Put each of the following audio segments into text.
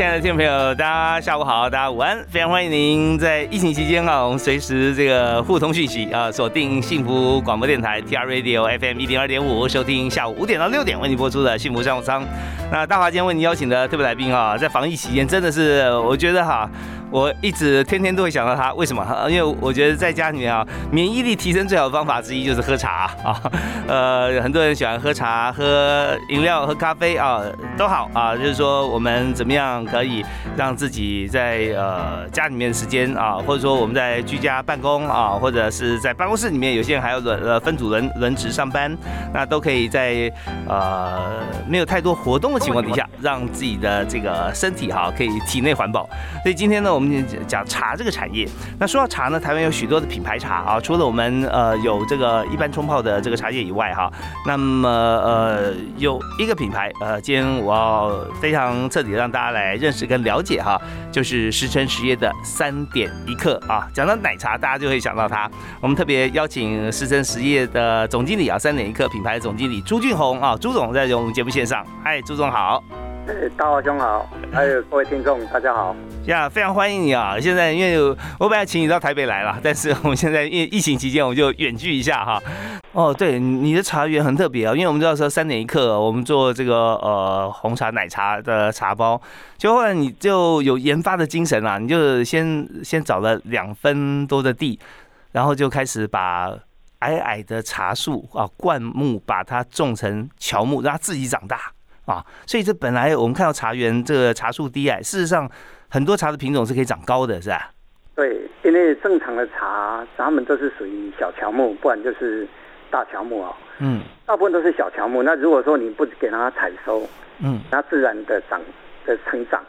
亲爱的听众朋友，大家下午好，大家午安，非常欢迎您在疫情期间啊，我们随时这个互通讯息啊，锁定幸福广播电台 T R Radio F M 一零二点五，收听下午五点到六点为您播出的幸福商务舱。那大华今天为您邀请的特别来宾啊，在防疫期间真的是我觉得哈。我一直天天都会想到它，为什么？因为我觉得在家里面啊，免疫力提升最好的方法之一就是喝茶啊。呃，很多人喜欢喝茶、喝饮料、喝咖啡啊，都好啊。就是说，我们怎么样可以让自己在呃家里面时间啊，或者说我们在居家办公啊，或者是在办公室里面，有些人还要轮呃分组轮轮值上班，那都可以在呃没有太多活动的情况底下，让自己的这个身体哈可以体内环保。所以今天呢，我我们讲茶这个产业，那说到茶呢，台湾有许多的品牌茶啊，除了我们呃有这个一般冲泡的这个茶叶以外哈，那么呃有一个品牌呃，今天我要非常彻底让大家来认识跟了解哈，就是十成实业的三点一刻啊。讲到奶茶，大家就会想到它。我们特别邀请十成实业的总经理啊，三点一刻品牌总经理朱俊宏啊，朱总在我们节目线上，嗨，朱总好。大华兄好，还有各位听众，大家好呀，非常欢迎你啊！现在因为我本来请你到台北来了，但是我们现在因为疫情期间，我们就远距一下哈。哦，对，你的茶园很特别啊，因为我们知道说三点一刻，我们做这个呃红茶奶茶的茶包，就后来你就有研发的精神啊，你就先先找了两分多的地，然后就开始把矮矮的茶树啊灌木，把它种成乔木，让它自己长大。啊，所以这本来我们看到茶园这个茶树低矮，事实上很多茶的品种是可以长高的，是吧？对，因为正常的茶，它们都是属于小乔木，不然就是大乔木啊。嗯，大部分都是小乔木。那如果说你不给它采收，嗯，它自然的长的成长，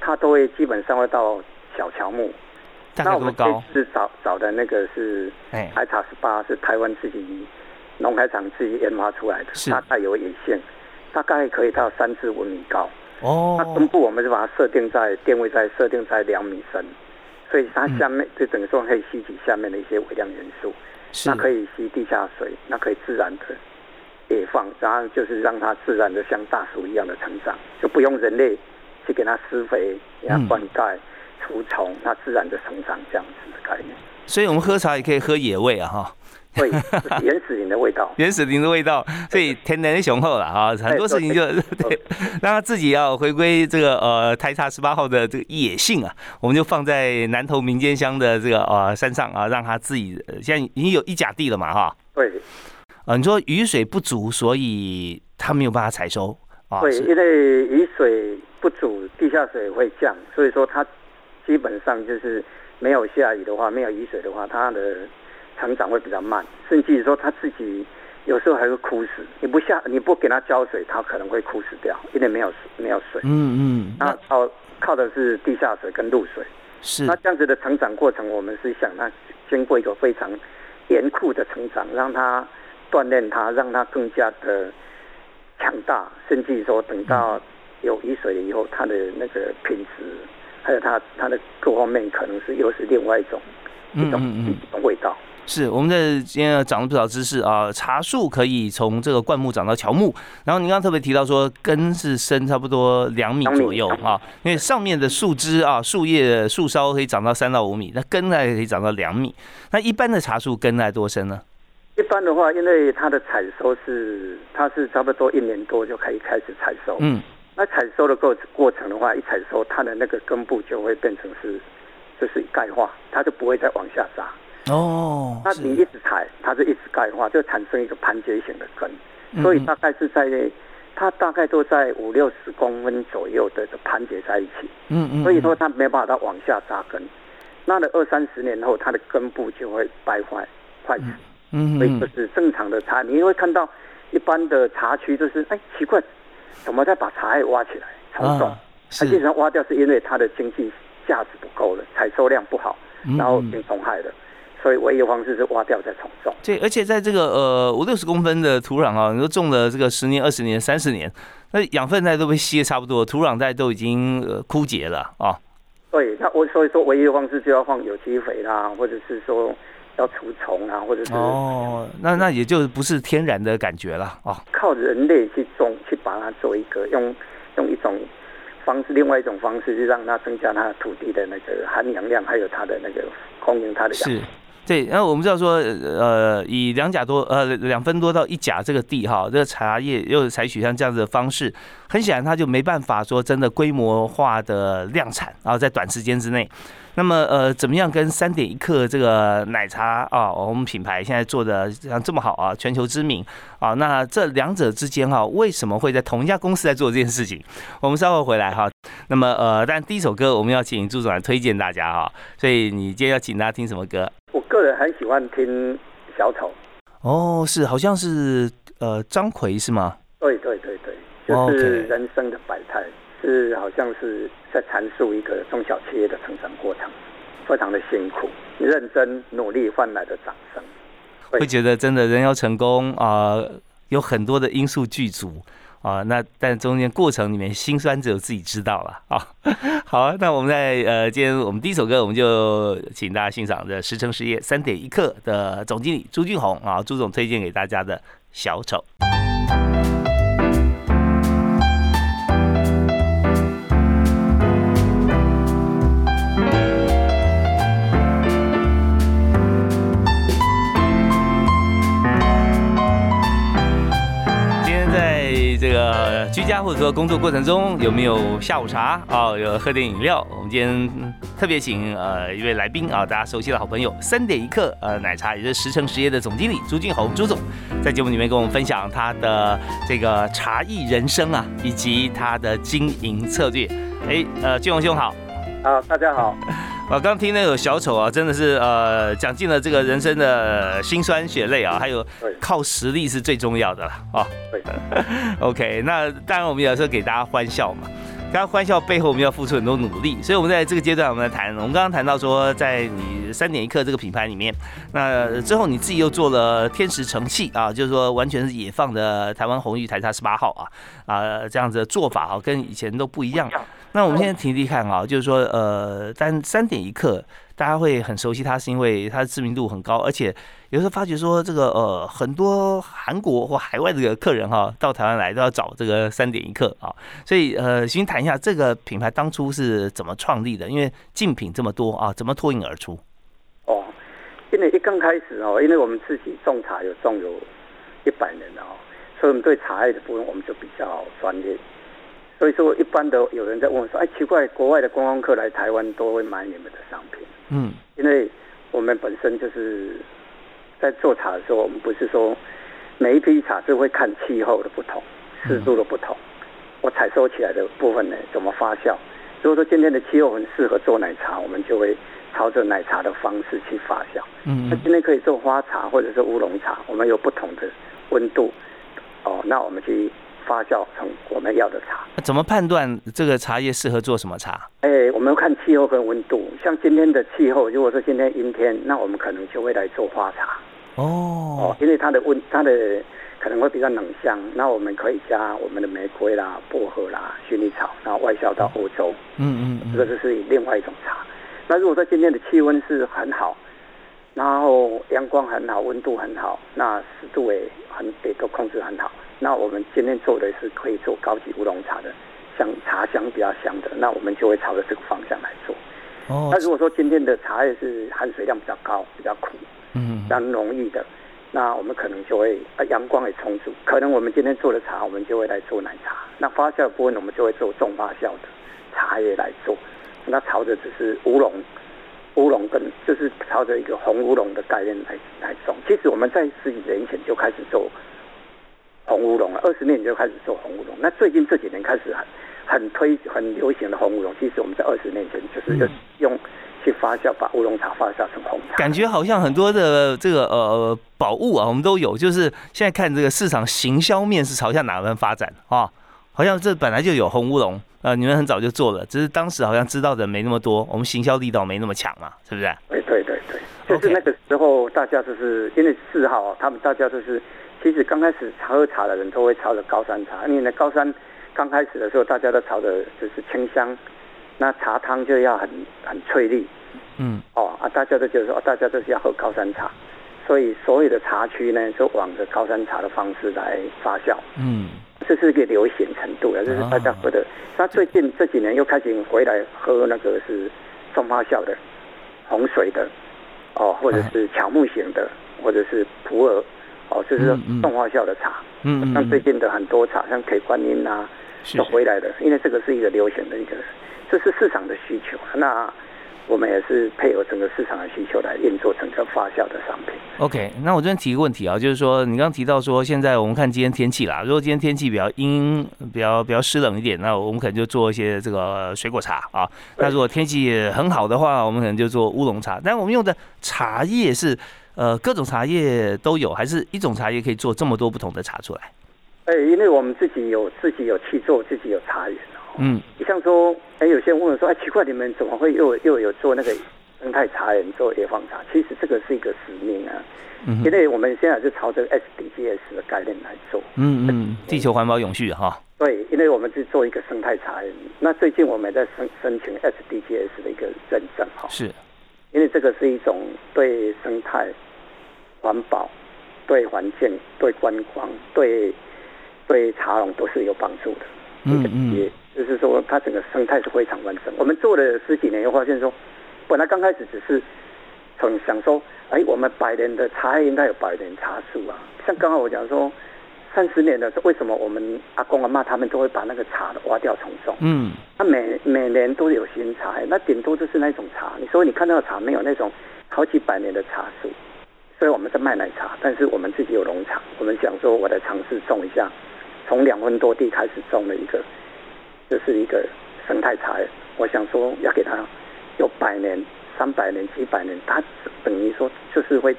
它都会基本上会到小乔木。那我们这次找找的那个是海茶十八，是台湾自己农海厂自己研发出来的，大概有野线。大概可以到三至五米高哦。那根部我们就把它设定在定位在设定在两米深，所以它下面就等于说可以吸取下面的一些微量元素，那可以吸地下水，那可以自然的野放，然后就是让它自然的像大树一样的成长，就不用人类去给它施肥、给它灌溉、除虫，它自然的成长这样子的概念。所以我们喝茶也可以喝野味啊，哈。对，原始林的味道，原始林的味道，所以天然雄厚了啊，很多事情就对，让他自己要回归这个呃台茶十八号的这个野性啊，我们就放在南投民间乡的这个呃山上啊，让他自己现在已经有一甲地了嘛哈。对，啊，你说雨水不足，所以他没有办法采收啊。对，因为雨水不足，地下水会降，所以说它基本上就是没有下雨的话，没有雨水的话，它的。成长会比较慢，甚至于说他自己有时候还会枯死。你不下，你不给他浇水，它可能会枯死掉，因为没有没有水。嗯嗯。那靠靠的是地下水跟露水。是。那这样子的成长过程，我们是想它经过一个非常严酷的成长，让它锻炼它，让它更加的强大，甚至于说等到有雨水了以后，它的那个品质，还有它它的各方面，可能是又是另外一种一种一种味道。是，我们在今天长了不少知识啊。茶树可以从这个灌木长到乔木，然后您刚刚特别提到说根是深差不多两米左右啊，因为上面的树枝啊、树叶、树梢可以长到三到五米，那根呢可以长到两米。那一般的茶树根在多深呢？一般的话，因为它的采收是它是差不多一年多就可以开始采收，嗯，那采收的过过程的话，一采收它的那个根部就会变成是就是钙化，它就不会再往下扎。哦，那你一直踩，它就一直钙化，就产生一个盘结型的根，所以大概是在它大概都在五六十公分左右的盘结在一起。嗯嗯，所以说它没办法它往下扎根，那了二三十年后，它的根部就会败坏坏死。嗯，所以就是正常的茶，你会看到一般的茶区就是，哎，奇怪，怎么在把茶叶挖起来重种？它经常挖掉是因为它的经济价值不够了，采收量不好，然后被虫害了。所以唯一的方式是挖掉再重种。对，而且在这个呃五六十公分的土壤啊，你说种了这个十年、二十年、三十年，那养分带都被吸的差不多，土壤带都已经呃枯竭了啊。对，那我所以说唯一的方式就要放有机肥啦，或者是说要除虫啊，或者是哦，那那也就不是天然的感觉了哦。靠人类去种，去把它做一个用用一种方式，另外一种方式，去让它增加它土地的那个含氧量，还有它的那个供应它的养。对，然后我们知道说，呃，以两甲多，呃，两分多到一甲这个地哈，这个茶叶又采取像这样子的方式，很显然它就没办法说真的规模化的量产，然后在短时间之内。那么，呃，怎么样跟三点一克这个奶茶啊，我们品牌现在做的像这么好啊，全球知名啊，那这两者之间哈，为什么会在同一家公司在做这件事情？我们稍后回来哈。那么，呃，但第一首歌我们要请朱总来推荐大家哈，所以你今天要请大家听什么歌？我个人很喜欢听小丑。哦，是，好像是呃张奎是吗？对对对对，就是人生的百态。是，好像是在阐述一个中小企业的成长过程，非常的辛苦，认真努力换来的掌声，会觉得真的人要成功啊，有很多的因素具足啊，那但中间过程里面辛酸只有自己知道了啊。好，那我们在呃，今天我们第一首歌，我们就请大家欣赏的十成实业三点一刻的总经理朱俊宏啊，朱总推荐给大家的小丑。家或者说工作过程中有没有下午茶啊？有喝点饮料？我们今天特别请呃一位来宾啊，大家熟悉的好朋友三点一刻呃奶茶，也是十成实业的总经理朱俊宏朱总，在节目里面跟我们分享他的这个茶艺人生啊，以及他的经营策略。哎，呃，俊宏兄好。啊，大家好。我刚听那个小丑啊，真的是呃讲尽了这个人生的辛酸血泪啊，还有靠实力是最重要的了啊。哦。OK，那当然我们有时候给大家欢笑嘛，刚刚欢笑背后我们要付出很多努力，所以我们在这个阶段我们来谈。我们刚刚谈到说，在你三点一刻这个品牌里面，那之后你自己又做了天时成器啊，就是说完全是野放的台湾红玉台茶十八号啊啊这样子的做法啊，跟以前都不一样。那我们现在提提看啊，就是说，呃，但三点一刻大家会很熟悉它，是因为它的知名度很高，而且有时候发觉说，这个呃，很多韩国或海外的客人哈，到台湾来都要找这个三点一刻啊，所以呃，先谈一下这个品牌当初是怎么创立的？因为竞品这么多啊，怎么脱颖而出？哦，因为一刚开始哦，因为我们自己种茶有种有一百年了哦，所以我们对茶叶的部分我们就比较专业。所以说，一般的有人在问说：“哎，奇怪，国外的观光客来台湾都会买你们的商品？”嗯，因为我们本身就是在做茶的时候，我们不是说每一批茶是会看气候的不同、湿度的不同，我采收起来的部分呢怎么发酵。如果说今天的气候很适合做奶茶，我们就会朝着奶茶的方式去发酵。嗯，那今天可以做花茶或者是乌龙茶，我们有不同的温度。哦，那我们去。发酵成我们要的茶，怎么判断这个茶叶适合做什么茶？哎，我们看气候跟温度。像今天的气候，如果说今天阴天，那我们可能就会来做花茶。哦哦，因为它的温，它的可能会比较冷香，那我们可以加我们的玫瑰啦、薄荷啦、薰衣草，然后外销到欧洲。嗯嗯，这个就是另外一种茶。那如果说今天的气温是很好，然后阳光很好，温度很好，那湿度也很也都控制很好。那我们今天做的是可以做高级乌龙茶的，香茶香比较香的，那我们就会朝着这个方向来做。哦。那如果说今天的茶叶是含水量比较高、比较苦，嗯，比较浓郁的，那我们可能就会啊阳光也充足，可能我们今天做的茶，我们就会来做奶茶。那发酵部分，我们就会做重发酵的茶叶来做。那朝着只是乌龙，乌龙跟就是朝着一个红乌龙的概念来来种。其实我们在十几年前就开始做。红乌龙了，二十年就开始做红乌龙。那最近这几年开始，很很推很流行的红乌龙，其实我们在二十年前就是用去发酵，把乌龙茶发酵成红茶。感觉好像很多的这个呃宝物啊，我们都有。就是现在看这个市场行销面是朝向哪边发展啊？好像这本来就有红乌龙，呃，你们很早就做了，只是当时好像知道的没那么多，我们行销力道没那么强嘛，是不是？对对对对，就是那个时候大家就是因为嗜好，他们大家就是，其实刚开始喝茶的人都会朝着高山茶，因为呢高山刚开始的时候大家都朝着就是清香，那茶汤就要很很翠绿，嗯，哦啊，大家都觉得说大家都是要喝高山茶，所以所有的茶区呢就往着高山茶的方式来发酵，嗯。这是一个流行程度了，就是大家喝的。那最近这几年又开始回来喝那个是中发酵的洪水的哦，或者是乔木型的，或者是普洱哦，就是动画效的茶。嗯嗯。像最近的很多茶，像铁观音啊，都回来的，因为这个是一个流行的一个，这是市场的需求。那。我们也是配合整个市场的需求来运作整个发酵的商品。OK，那我这边提个问题啊，就是说你刚刚提到说，现在我们看今天天气啦，如果今天天气比较阴、比较比较湿冷一点，那我们可能就做一些这个水果茶啊。那如果天气很好的话，我们可能就做乌龙茶。但我们用的茶叶是呃各种茶叶都有，还是一种茶叶可以做这么多不同的茶出来？哎，因为我们自己有自己有去做，自己有茶园。嗯，你像说，哎，有些人问我说，哎，奇怪，你们怎么会又又有做那个生态茶园做野放茶？其实这个是一个使命啊，嗯因为我们现在是朝着 SDGs 的概念来做。嗯嗯，地球环保永续哈。对，因为我们是做一个生态茶园，那最近我们在申申请 SDGs 的一个认证哈。是，因为这个是一种对生态、环保、对环境、对观光、对对茶农都是有帮助的。嗯嗯。就是说，它整个生态是非常完整。我们做了十几年，又发现说，本来刚开始只是从想说，哎，我们百年的茶应该有百年茶树啊。像刚刚我讲说，三十年的为什么我们阿公阿妈他们都会把那个茶挖掉重种？嗯，那每每年都有新茶，那顶多就是那种茶。你说你看到的茶没有那种好几百年的茶树，所以我们在卖奶茶，但是我们自己有农场，我们想说，我来尝试种一下，从两分多地开始种了一个。这是一个生态茶，我想说要给它有百年、三百年、几百年，它等于说就是会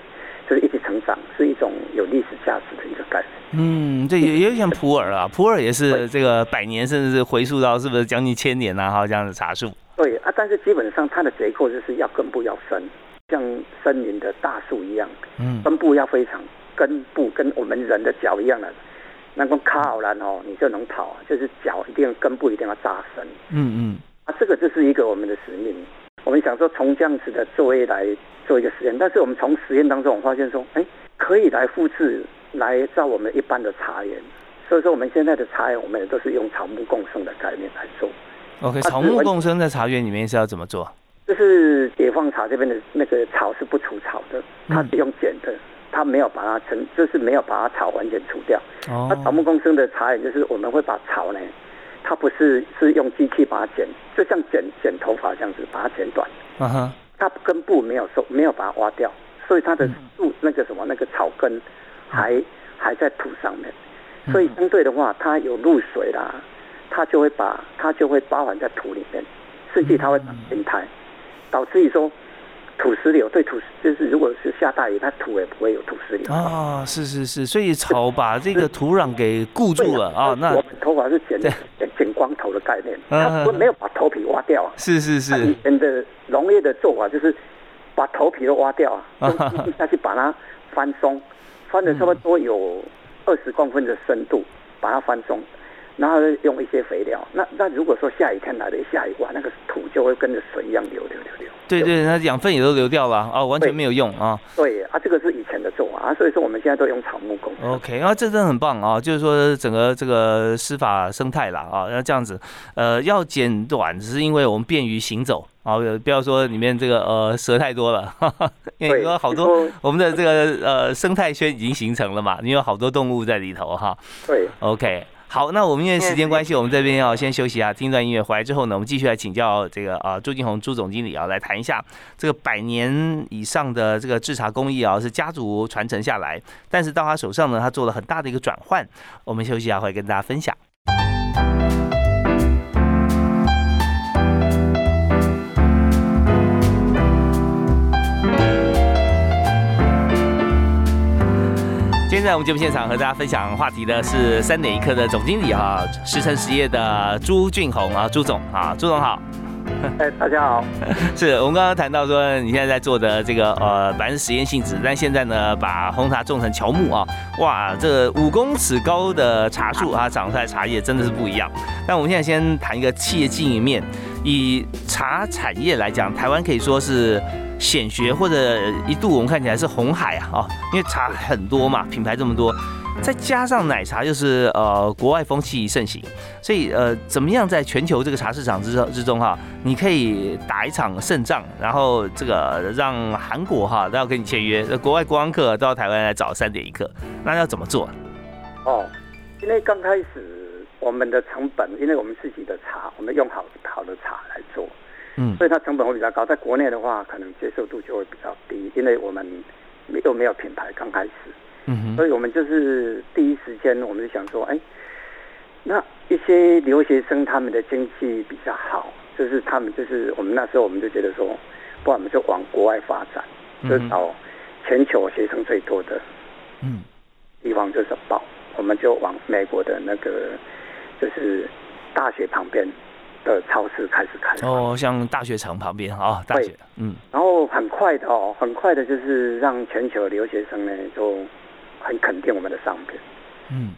就是一起成长，是一种有历史价值的一个概念。嗯，这也有点像普洱啊，普洱也是这个百年，甚至是回溯到是不是将近千年啊？哈，这样的茶树。对啊，但是基本上它的结构就是要根部要深，像森林的大树一样，嗯，根部要非常根部跟我们人的脚一样的。那个靠栏哦，你就能跑，就是脚一定根部一定要扎深。嗯嗯，啊，这个就是一个我们的使命。我们想说从这样子的作业来做一个实验，但是我们从实验当中我发现说，哎，可以来复制，来造我们一般的茶园。所以说我们现在的茶园，我们也都是用草木共生的概念来做。OK，草木共生在茶园里面是要怎么做？就是解放茶这边的那个草是不除草的，它是用剪的。它没有把它成，就是没有把它草完全除掉。哦。那草木共生的茶园就是我们会把草呢，它不是是用机器把它剪，就像剪剪头发这样子把它剪短。啊哈。它根部没有收，没有把它挖掉，所以它的树那个什么那个草根还还在土上面，所以相对的话，它有露水啦，它就会把它就会包含在土里面，甚至它会长青苔，导致于说。土石流对土就是如果是下大雨，它土也不会有土石流啊。是是是，所以草把这个土壤给固住了啊。那我们头发是剪剪剪光头的概念，它不没有把头皮挖掉啊。是是是，以前的农业的做法就是把头皮都挖掉啊，下去把它翻松，翻的差不多有二十公分的深度，把它翻松。然后用一些肥料，那那如果说下雨天来了下雨哇，那个土就会跟着水一样流流流流。对对，那养分也都流掉了啊，完全没有用啊。对啊，这个是以前的做法啊，所以说我们现在都用草木工。OK，啊，这真的很棒啊，就是说整个这个施法生态啦啊，要这样子，呃，要剪短只是因为我们便于行走啊，不要说里面这个呃蛇太多了，因为有好多我们的这个呃生态圈已经形成了嘛，你有好多动物在里头哈。对，OK。好，那我们因为时间关系，我们这边要先休息啊，听一段音乐。回来之后呢，我们继续来请教这个啊朱金红朱总经理啊，来谈一下这个百年以上的这个制茶工艺啊，是家族传承下来，但是到他手上呢，他做了很大的一个转换。我们休息一下，会跟大家分享。现在我们节目现场和大家分享话题的是三点一刻的总经理哈，石城实业的朱俊宏啊，朱总啊，朱总好。哎，大家好。是我们刚刚谈到说，你现在在做的这个呃，本来是实验性质，但现在呢，把红茶种成乔木啊，哇，这五公尺高的茶树啊，长出来茶叶真的是不一样。那我们现在先谈一个企业经营面，以茶产业来讲，台湾可以说是。显学或者一度我们看起来是红海啊，哦，因为茶很多嘛，品牌这么多，再加上奶茶就是呃国外风气盛行，所以呃怎么样在全球这个茶市场之之中哈，你可以打一场胜仗，然后这个让韩国哈都要跟你签约，国外观光客到台湾来找三点一刻，那要怎么做？哦，因为刚开始我们的成本，因为我们自己的茶，我们用好好的茶来做。嗯，所以它成本会比较高，在国内的话，可能接受度就会比较低，因为我们又没有品牌，刚开始，嗯哼，所以我们就是第一时间，我们就想说，哎，那一些留学生他们的经济比较好，就是他们就是我们那时候我们就觉得说，不然我们就往国外发展，就找全球学生最多的，嗯，地方就是报，我们就往美国的那个就是大学旁边。的超市开始开哦，像大学城旁边啊，大学嗯，然后很快的哦，很快的就是让全球留学生呢就很肯定我们的商品，嗯，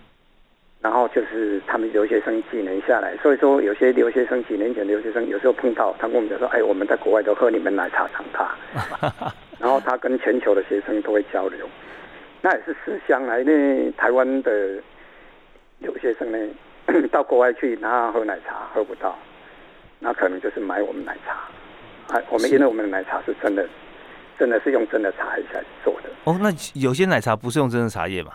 然后就是他们留学生几年下来，所以说有些留学生几年前留学生有时候碰到他跟我们讲说，哎，我们在国外都喝你们奶茶长大，然后他跟全球的学生都会交流，那也是思乡来呢，台湾的留学生呢 到国外去，他喝奶茶喝不到。那可能就是买我们奶茶，啊，我们因为我们的奶茶是真的，真的是用真的茶叶来做的。哦，那有些奶茶不是用真的茶叶吗？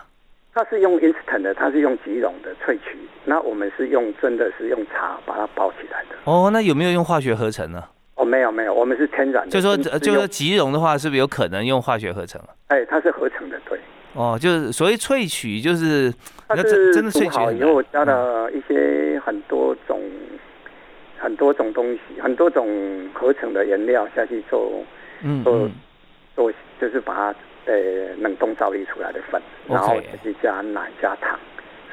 它是用 instant 的，它是用即溶的萃取。那我们是用真的是用茶把它包起来的。哦，那有没有用化学合成呢？哦，没有没有，我们是天然的。就说就说即溶的话，是不是有可能用化学合成啊？哎，它是合成的，对。哦，就是所谓萃取，就是它是真的萃取好以后加了一些很多种。很多种东西，很多种合成的原料下去做，嗯做做就是把它呃冷冻造粒出来的粉，然后再去加奶加糖，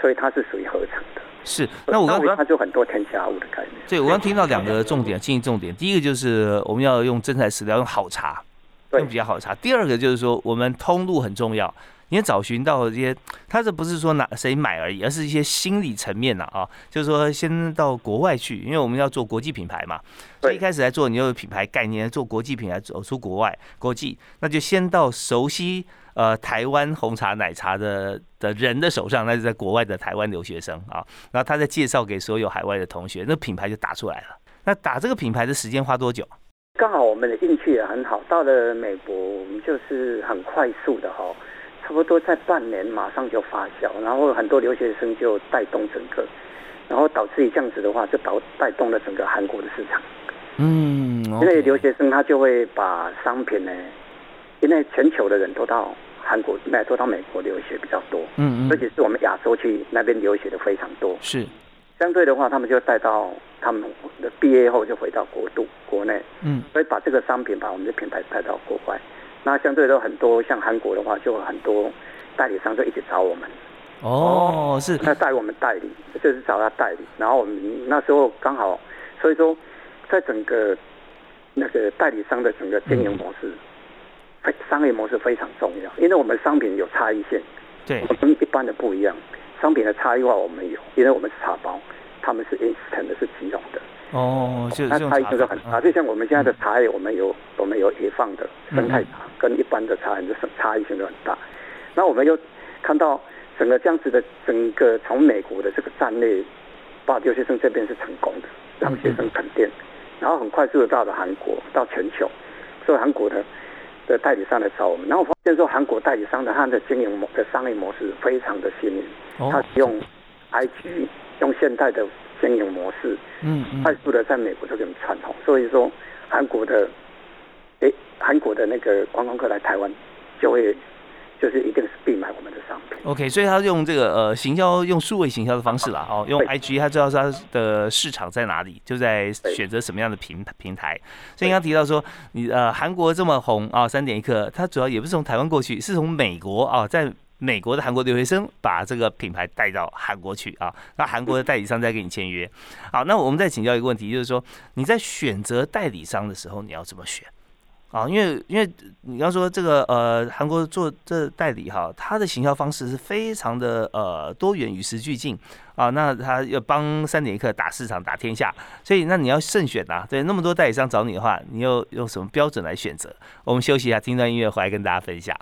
所以它是属于合成的。是，那我刚刚它就很多添加物的概念。对，我刚听到两个重点，经营重点，第一个就是我们要用真材实料，用好茶，用比较好茶。第二个就是说，我们通路很重要。你找寻到这些，他这不是说拿谁买而已，而是一些心理层面呐啊，就是说先到国外去，因为我们要做国际品牌嘛，所以一开始来做，你有品牌概念，做国际品牌走出国外国际，那就先到熟悉呃台湾红茶奶茶的的人的手上，那是在国外的台湾留学生啊，然后他再介绍给所有海外的同学，那品牌就打出来了。那打这个品牌的时间花多久？刚好我们的运气也很好，到了美国，我们就是很快速的哈。差不多在半年马上就发酵，然后很多留学生就带动整个，然后导致于这样子的话，就导带动了整个韩国的市场。嗯，因为留学生他就会把商品呢，因为全球的人都到韩国，那都到美国留学比较多。嗯嗯，而且是我们亚洲去那边留学的非常多。是，相对的话，他们就带到他们的毕业后就回到国度国内。嗯，所以把这个商品把我们的品牌带到国外。那相对都很多，像韩国的话，就很多代理商就一直找我们。哦，是。那带我们代理，就是找他代理。然后我们那时候刚好，所以说，在整个那个代理商的整个经营模式，商业模式非常重要，因为我们商品有差异性。对。跟一般的不一样，商品的差异化我们有，因为我们是茶包，他们是 instant 的，是即溶的。哦，就那差异就是很大，就像我们现在的茶叶，我们有我们有野放的生态茶，跟一般的茶叶的差异性都很大。那我们又看到整个这样子的整个从美国的这个战略，把留学生这边是成功的，让学生肯定，然后很快速的到了韩国，到全球，所以韩国的的代理商来找我们，然后发现说韩国代理商的他的经营模的商业模式非常的新颖，他用 IG 用现代的。经营模式，嗯，快速的在美国就给我们传统，所以说韩国的，哎，韩国的那个观光客来台湾，就会就是一定是必买我们的商品。OK，所以他用这个呃行销，用数位行销的方式啦，哦，用 IG，他知道他的市场在哪里，就在选择什么样的平平台。所以刚刚提到说，你呃韩国这么红啊，三点一刻，它主要也不是从台湾过去，是从美国啊，在。美国的韩国留学生把这个品牌带到韩国去啊，那韩国的代理商再给你签约。好，那我们再请教一个问题，就是说你在选择代理商的时候，你要怎么选？啊，因为因为你要说这个呃，韩国做这代理哈，它的行销方式是非常的呃多元与时俱进啊，那他要帮三点一刻打市场打天下，所以那你要慎选呐，对，那么多代理商找你的话，你又用什么标准来选择？我们休息一下，听段音乐回来跟大家分享。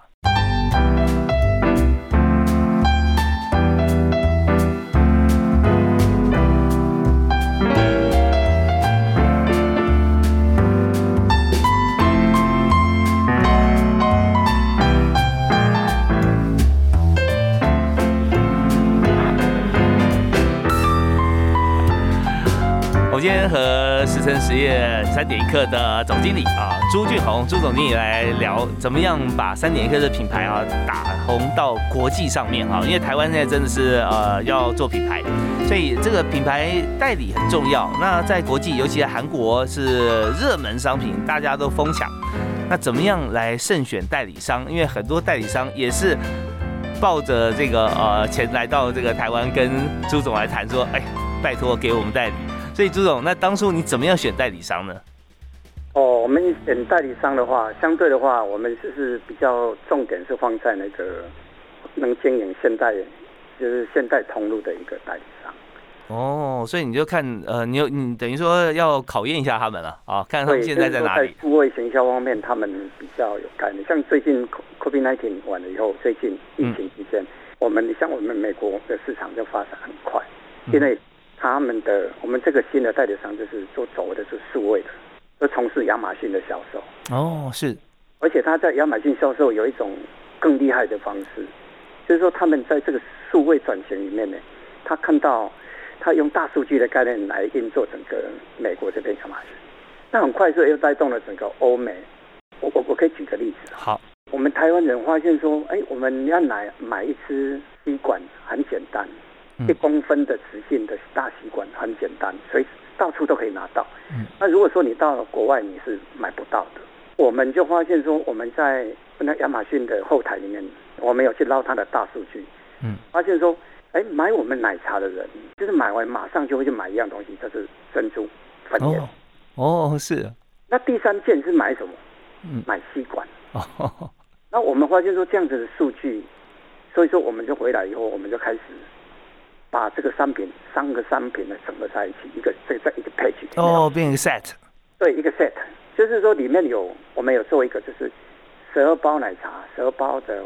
和石城实业三点一刻的总经理啊朱俊宏朱总经理来聊，怎么样把三点一刻的品牌啊打红到国际上面啊？因为台湾现在真的是呃要做品牌，所以这个品牌代理很重要。那在国际，尤其在韩国是热门商品，大家都疯抢。那怎么样来慎选代理商？因为很多代理商也是抱着这个呃钱来到这个台湾，跟朱总来谈说，哎，拜托给我们代理。所以朱总，那当初你怎么样选代理商呢？哦，我们选代理商的话，相对的话，我们就是比较重点是放在那个能经营现代，就是现代通路的一个代理商。哦，所以你就看，呃，你有你等于说要考验一下他们了啊，看他们现在在哪里。在数位行销方面，他们比较有概念。像最近 COVID-19 完了以后，最近疫情期间，我们像我们美国的市场就发展很快，因为。他们的我们这个新的代理商就是做走的是数位的，就从事亚马逊的销售。哦，是。而且他在亚马逊销售有一种更厉害的方式，就是说他们在这个数位转型里面呢，他看到他用大数据的概念来运作整个美国这边亚马逊，那很快速又带动了整个欧美。我我我可以举个例子。好，我们台湾人发现说，哎，我们要买买一支吸管很简单。一公分的直径的大吸管很简单，所以到处都可以拿到。那如果说你到了国外你是买不到的，我们就发现说我们在那亚马逊的后台里面，我们有去捞它的大数据，嗯，发现说，哎，买我们奶茶的人，就是买完马上就会去买一样东西，就是珍珠粉圆。哦，是。那第三件是买什么？嗯，买吸管。哦。那我们发现说这样子的数据，所以说我们就回来以后，我们就开始。把这个商品三个商品呢整合在一起，一个这在一个 page 哦，变成 set，对，一个 set，就是说里面有我们有做一个就是十二包奶茶，十二包的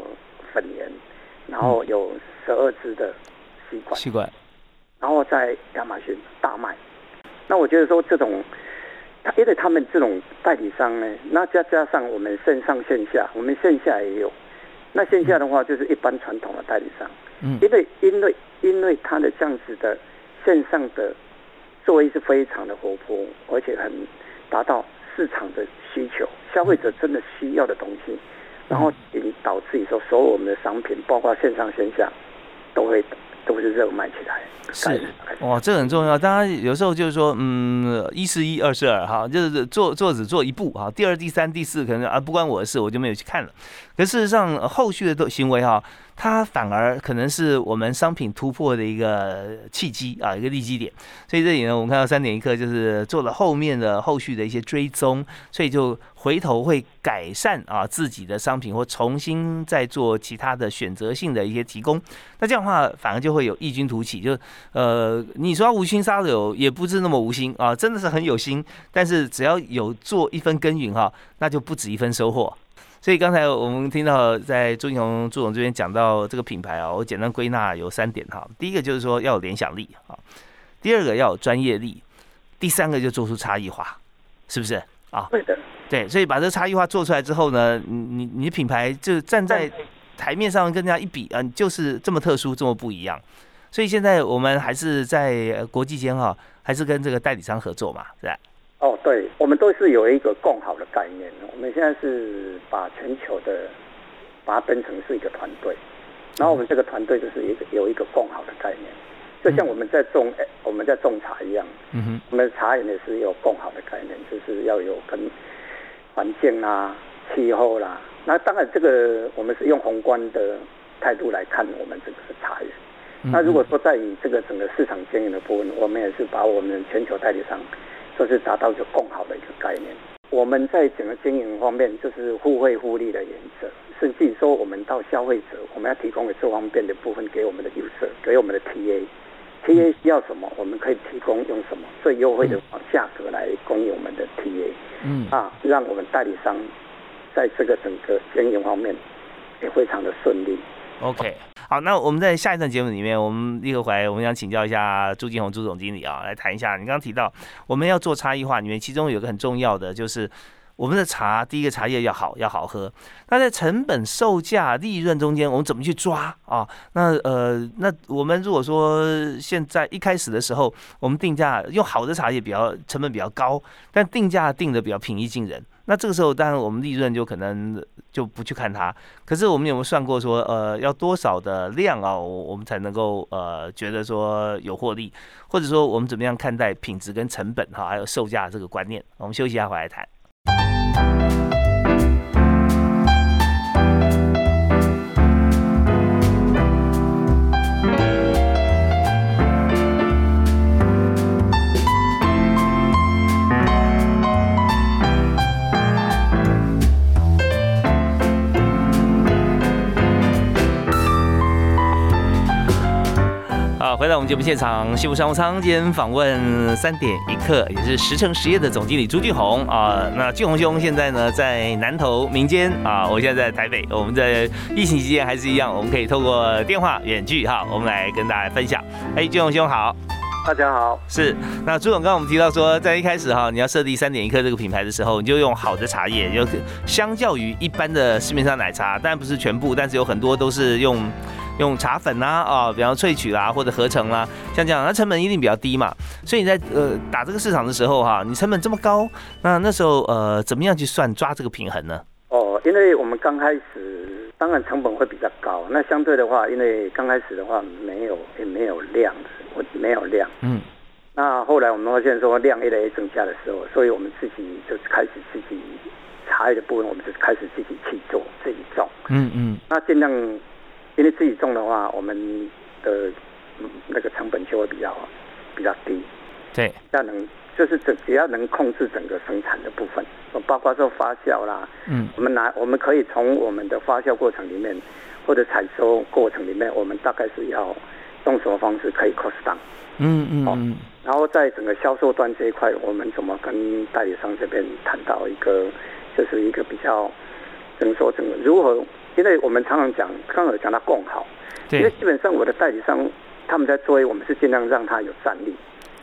粉圆，然后有十二支的吸管，吸管，然后在亚马逊大卖。那我觉得说这种，他因为他们这种代理商呢，那加加上我们线上线下，我们线下也有，那线下的话就是一般传统的代理商。嗯，因为因为因为它的这样子的线上的作为是非常的活泼，而且很达到市场的需求，消费者真的需要的东西，然后引导自己说，所有我们的商品，包括线上线下，都会都是热卖起来。是哇，这很重要。当然有时候就是说，嗯，一是一，二是二，哈，就是做做只做一步哈，第二、第三、第四可能啊不关我的事，我就没有去看了。可事实上，后续的行为哈。它反而可能是我们商品突破的一个契机啊，一个利基点。所以这里呢，我们看到三点一刻就是做了后面的后续的一些追踪，所以就回头会改善啊自己的商品，或重新再做其他的选择性的一些提供。那这样的话，反而就会有异军突起。就呃，你说无心杀柳，也不是那么无心啊，真的是很有心。但是只要有做一分耕耘哈，那就不止一分收获。所以刚才我们听到在朱英雄朱总这边讲到这个品牌啊，我简单归纳有三点哈。第一个就是说要有联想力啊，第二个要有专业力，第三个就做出差异化，是不是啊？对的，对，所以把这差异化做出来之后呢，你你你品牌就站在台面上跟人家一比啊，就是这么特殊，这么不一样。所以现在我们还是在国际间哈，还是跟这个代理商合作嘛，是吧？哦，对，我们都是有一个共好的概念。我们现在是把全球的把它分成是一个团队，然后我们这个团队就是一个有一个共好的概念，就像我们在种我们在种茶一样。嗯哼，我们茶园也是有共好的概念，就是要有跟环境啦、气候啦。那当然，这个我们是用宏观的态度来看我们这个茶叶。那如果说在于这个整个市场经营的部分，我们也是把我们全球代理商，就是达到一个更好的一个概念。我们在整个经营方面，就是互惠互利的原则，甚至说我们到消费者，我们要提供的这方面的部分给我们的 user，给我们的 TA，TA 需要什么，我们可以提供用什么最优惠的价格来供应我们的 TA，嗯啊，让我们代理商在这个整个经营方面也非常的顺利。OK。好，那我们在下一段节目里面，我们立刻回来，我们想请教一下朱金红朱总经理啊，来谈一下。你刚刚提到我们要做差异化，里面其中有个很重要的就是我们的茶，第一个茶叶要好，要好喝。那在成本、售价、利润中间，我们怎么去抓啊？那呃，那我们如果说现在一开始的时候，我们定价用好的茶叶比较成本比较高，但定价定的比较平易近人。那这个时候，当然我们利润就可能就不去看它。可是我们有没有算过说，呃，要多少的量啊，我们才能够呃觉得说有获利，或者说我们怎么样看待品质跟成本哈，还有售价这个观念？我们休息一下回来谈。回到我们节目现场，西部商务舱今天访问三点一刻，也是十成实业的总经理朱俊宏啊。那俊宏兄现在呢在南投民间啊，我现在在台北。我们在疫情期间还是一样，我们可以透过电话远距哈，我们来跟大家分享。哎，俊宏兄好，大家好。是，那朱总刚刚我们提到说，在一开始哈，你要设立三点一克这个品牌的时候，你就用好的茶叶，就相较于一般的市面上奶茶，当然不是全部，但是有很多都是用。用茶粉啦，啊，比方萃取啦，或者合成啦，像这样，那成本一定比较低嘛。所以你在呃打这个市场的时候哈，你成本这么高，那那时候呃怎么样去算抓这个平衡呢？哦，因为我们刚开始，当然成本会比较高。那相对的话，因为刚开始的话没有也没有量，我没有量。嗯。那后来我们发现说量越来越增加的时候，所以我们自己就开始自己茶叶的部分，我们就开始自己去做自己种。嗯嗯。那尽量。因为自己种的话，我们的那个成本就会比较比较低。对，要能就是整只要能控制整个生产的部分，包括说发酵啦，嗯，我们拿我们可以从我们的发酵过程里面或者采收过程里面，我们大概是要用什么方式可以 cost down。嗯嗯嗯。然后在整个销售端这一块，我们怎么跟代理商这边谈到一个，就是一个比较怎么说，怎么如何？因为我们常常讲，刚好讲到共好，因为基本上我的代理商他们在追，我们是尽量让他有战力。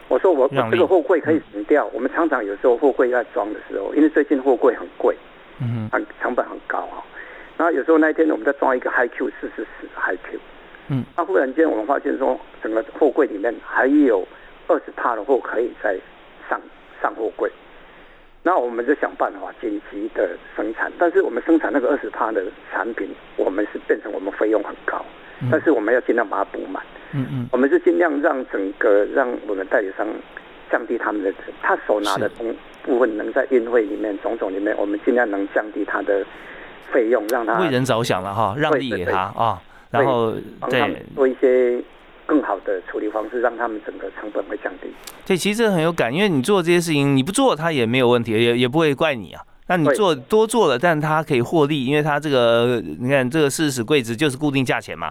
我说我这个货柜可以停掉，我们常常有时候货柜在装的时候，因为最近货柜很贵，嗯，很成本很高啊。然后有时候那一天我们在装一个 High Q 四四四 High Q，嗯，那忽然间我们发现说，整个货柜里面还有二十帕的货可以再上上货柜。那我们就想办法紧急的生产，但是我们生产那个二十帕的产品，我们是变成我们费用很高，但是我们要尽量把它补满。嗯嗯，我们是尽量让整个让我们代理商降低他们的他手拿的东部分，能在运费里面种种里面，我们尽量能降低他的费用，让他为人着想了哈，让利给他啊，然后对做一些。更好的处理方式，让他们整个成本会降低。对，其实这很有感，因为你做这些事情，你不做他也没有问题，也也不会怪你啊。那你做多做了，但他可以获利，因为他这个你看这个四十柜子就是固定价钱嘛。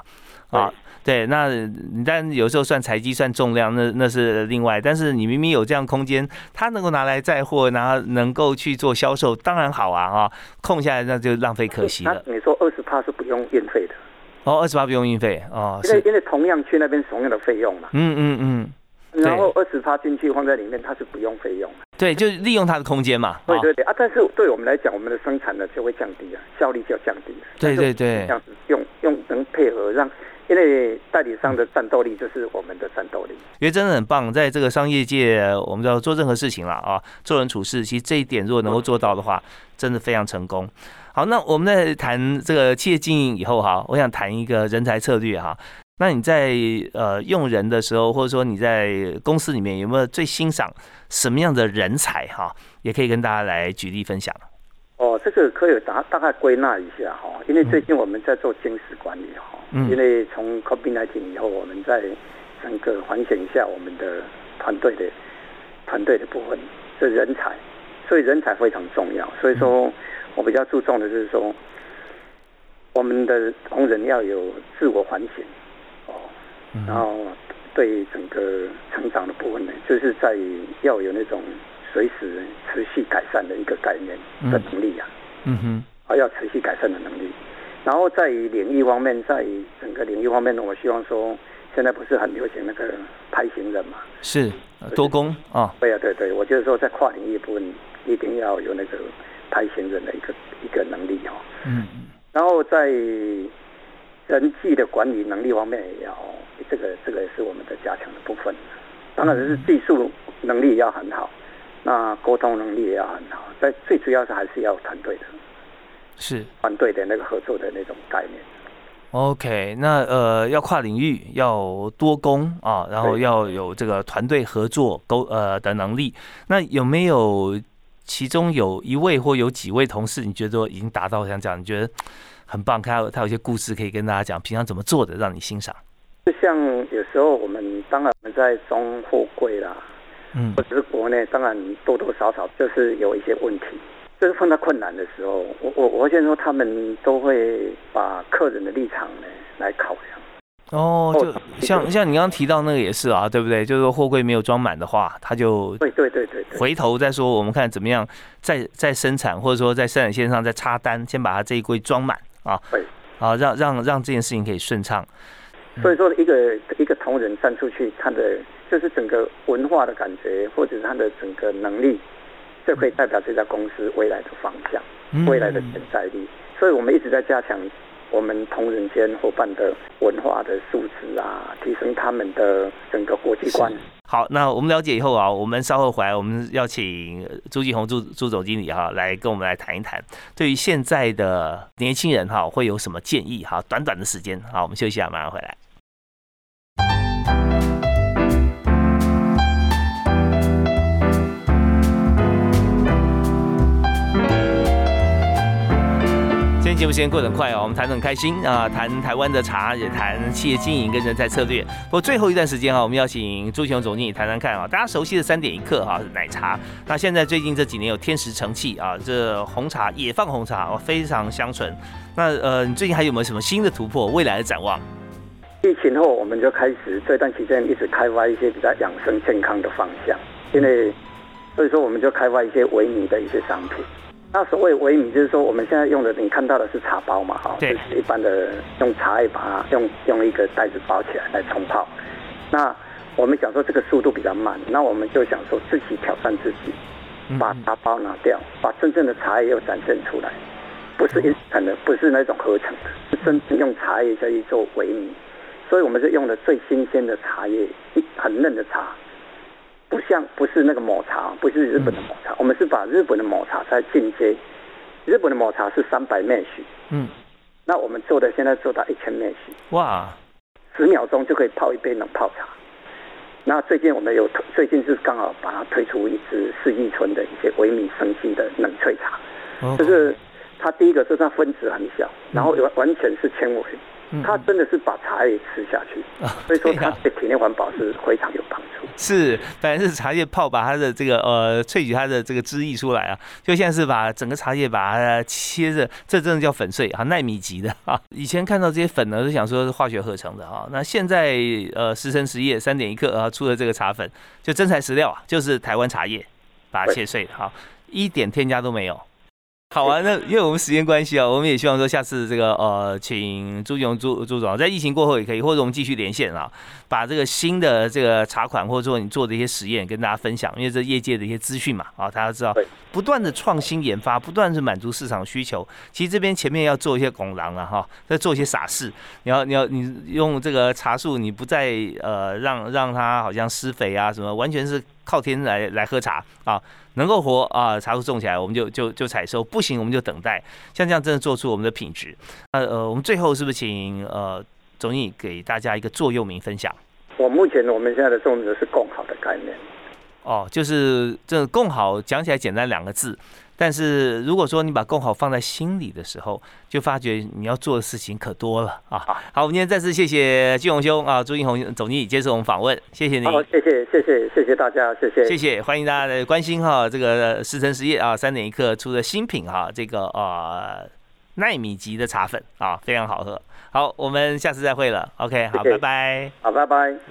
啊，对，那你但有时候算材积算重量，那那是另外。但是你明明有这样空间，他能够拿来载货，然后能够去做销售，当然好啊啊，空下来那就浪费可惜了。你说二十帕是不用运费的。哦，二十八不用运费哦，因为因为同样去那边同样的费用嘛。嗯嗯嗯。然后二十八进去放在里面，它是不用费用的。对，就利用它的空间嘛。对对对啊！但是对我们来讲，我们的生产呢就会降低啊，效率就要降低。对对对。这样子用用能配合让，因为代理商的战斗力就是我们的战斗力。因为真的很棒，在这个商业界，我们知道做任何事情了啊，做人处事，其实这一点如果能够做到的话，真的非常成功。好，那我们在谈这个企业经营以后哈，我想谈一个人才策略哈。那你在呃用人的时候，或者说你在公司里面有没有最欣赏什么样的人才哈？也可以跟大家来举例分享。哦，这个可以大大概归纳一下哈，因为最近我们在做精实管理哈，因为从 COVID-19 以后，我们在整个反省一下我们的团队的团队的部分，是人才，所以人才非常重要，所以说我比较注重的就是说，我们的同仁要有自我反省哦，然后对整个成长的部分呢，就是在要有那种。随时持续改善的一个概念的能力啊，嗯哼，啊要持续改善的能力。然后在于领域方面，在整个领域方面呢，我希望说，现在不是很流行那个拍行人嘛？是多工啊。对啊，对对，我就是说在跨领域部分一定要有那个拍行人的一个一个能力哦。嗯嗯。然后在人际的管理能力方面也要，这个这个也是我们的加强的部分。当然是技术能力要很好。那沟通能力也要很好，在最主要是还是要团队的，是团队的那个合作的那种概念。OK，那呃要跨领域，要多工啊，然后要有这个团队合作沟呃的能力。那有没有其中有一位或有几位同事，你觉得已经达到像这样？你觉得很棒？他他有些故事可以跟大家讲，平常怎么做的，让你欣赏。就像有时候我们当然我们在装货柜啦。嗯，或者是国内，当然多多少少就是有一些问题。就是碰到困难的时候，我我我先说，他们都会把客人的立场呢来考量。哦，就像像你刚刚提到那个也是啊，对不对？就是说货柜没有装满的话，他就对对对对，回头再说，我们看怎么样再再生产，或者说在生产线上再插单，先把它这一柜装满啊。对，啊，让让让这件事情可以顺畅。所以说，一个一个同仁站出去，他的就是整个文化的感觉，或者是他的整个能力，就可以代表这家公司未来的方向，未来的潜在力。所以我们一直在加强我们同仁间伙伴的文化的素质啊，提升他们的整个国际观。好，那我们了解以后啊，我们稍后回来，我们要请朱继红朱朱总经理哈来跟我们来谈一谈，对于现在的年轻人哈会有什么建议哈？短短的时间，好，我们休息一下，马上回来。节目时间过得很快哦，我们谈得很开心啊，谈台湾的茶，也谈企业经营跟人才策略。不过最后一段时间啊，我们邀请朱雄总经理谈谈看啊，大家熟悉的三点一刻哈，奶茶。那现在最近这几年有天时成器啊，这红茶也放红茶哦，非常香醇。那呃，你最近还有没有什么新的突破？未来的展望？疫情后，我们就开始这段期间一直开发一些比较养生健康的方向，因为所以说我们就开发一些维尼的一些商品。那所谓微米，就是说我们现在用的，你看到的是茶包嘛，哈，就是一般的用茶叶把它用用一个袋子包起来来冲泡。那我们想说这个速度比较慢，那我们就想说自己挑战自己，把茶包拿掉，把真正的茶叶又展现出来，不是一成的，不是那种合成的，是真正用茶叶再去做微米。所以我们是用的最新鲜的茶叶，一很嫩的茶。不像不是那个抹茶，不是日本的抹茶，我们是把日本的抹茶在进阶。日本的抹茶是三百 m 许，嗯，那我们做的现在做到一千 m 许，哇，十秒钟就可以泡一杯冷泡茶。那最近我们有最近是刚好把它推出一支四季春的一些微米生机的冷萃茶，就是它第一个是它分子很小，然后完完全是纤维。它真的是把茶叶吃下去，所以说它对体内环保是非常有帮助。是，本来是茶叶泡把它的这个呃萃取它的这个汁液出来啊，就现在是把整个茶叶把它切着，这真的叫粉碎啊，纳米级的啊。以前看到这些粉呢，都想说是化学合成的啊，那现在呃十成实业三点一克啊出了这个茶粉，就真材实料啊，就是台湾茶叶把它切碎的哈，一点添加都没有。好啊，那因为我们时间关系啊，我们也希望说下次这个呃，请朱总朱朱总在疫情过后也可以，或者我们继续连线啊，把这个新的这个茶款或者说你做的一些实验跟大家分享，因为这业界的一些资讯嘛啊，大家知道不断的创新研发，不断是满足市场需求。其实这边前面要做一些拱廊啊哈，在做一些傻事，你要你要你用这个茶树，你不再呃让让它好像施肥啊什么，完全是靠天来来喝茶啊。能够活啊，茶树种起来，我们就就就采收；不行，我们就等待。像这样，真的做出我们的品质。那呃，我们最后是不是请呃总经理给大家一个座右铭分享？我目前我们现在的种植是共好的概念。哦，就是这共好讲起来简单两个字。但是如果说你把共好放在心里的时候，就发觉你要做的事情可多了啊。好，我们今天再次谢谢俊宏兄啊，朱英宏总经理接受我们访问，谢谢你。好，谢谢谢谢谢谢大家，谢谢谢谢，欢迎大家的关心哈。这个十成实业啊，三点一刻出的新品哈，这个呃纳米级的茶粉啊，非常好喝。好，我们下次再会了。OK，好，拜拜。好，拜拜。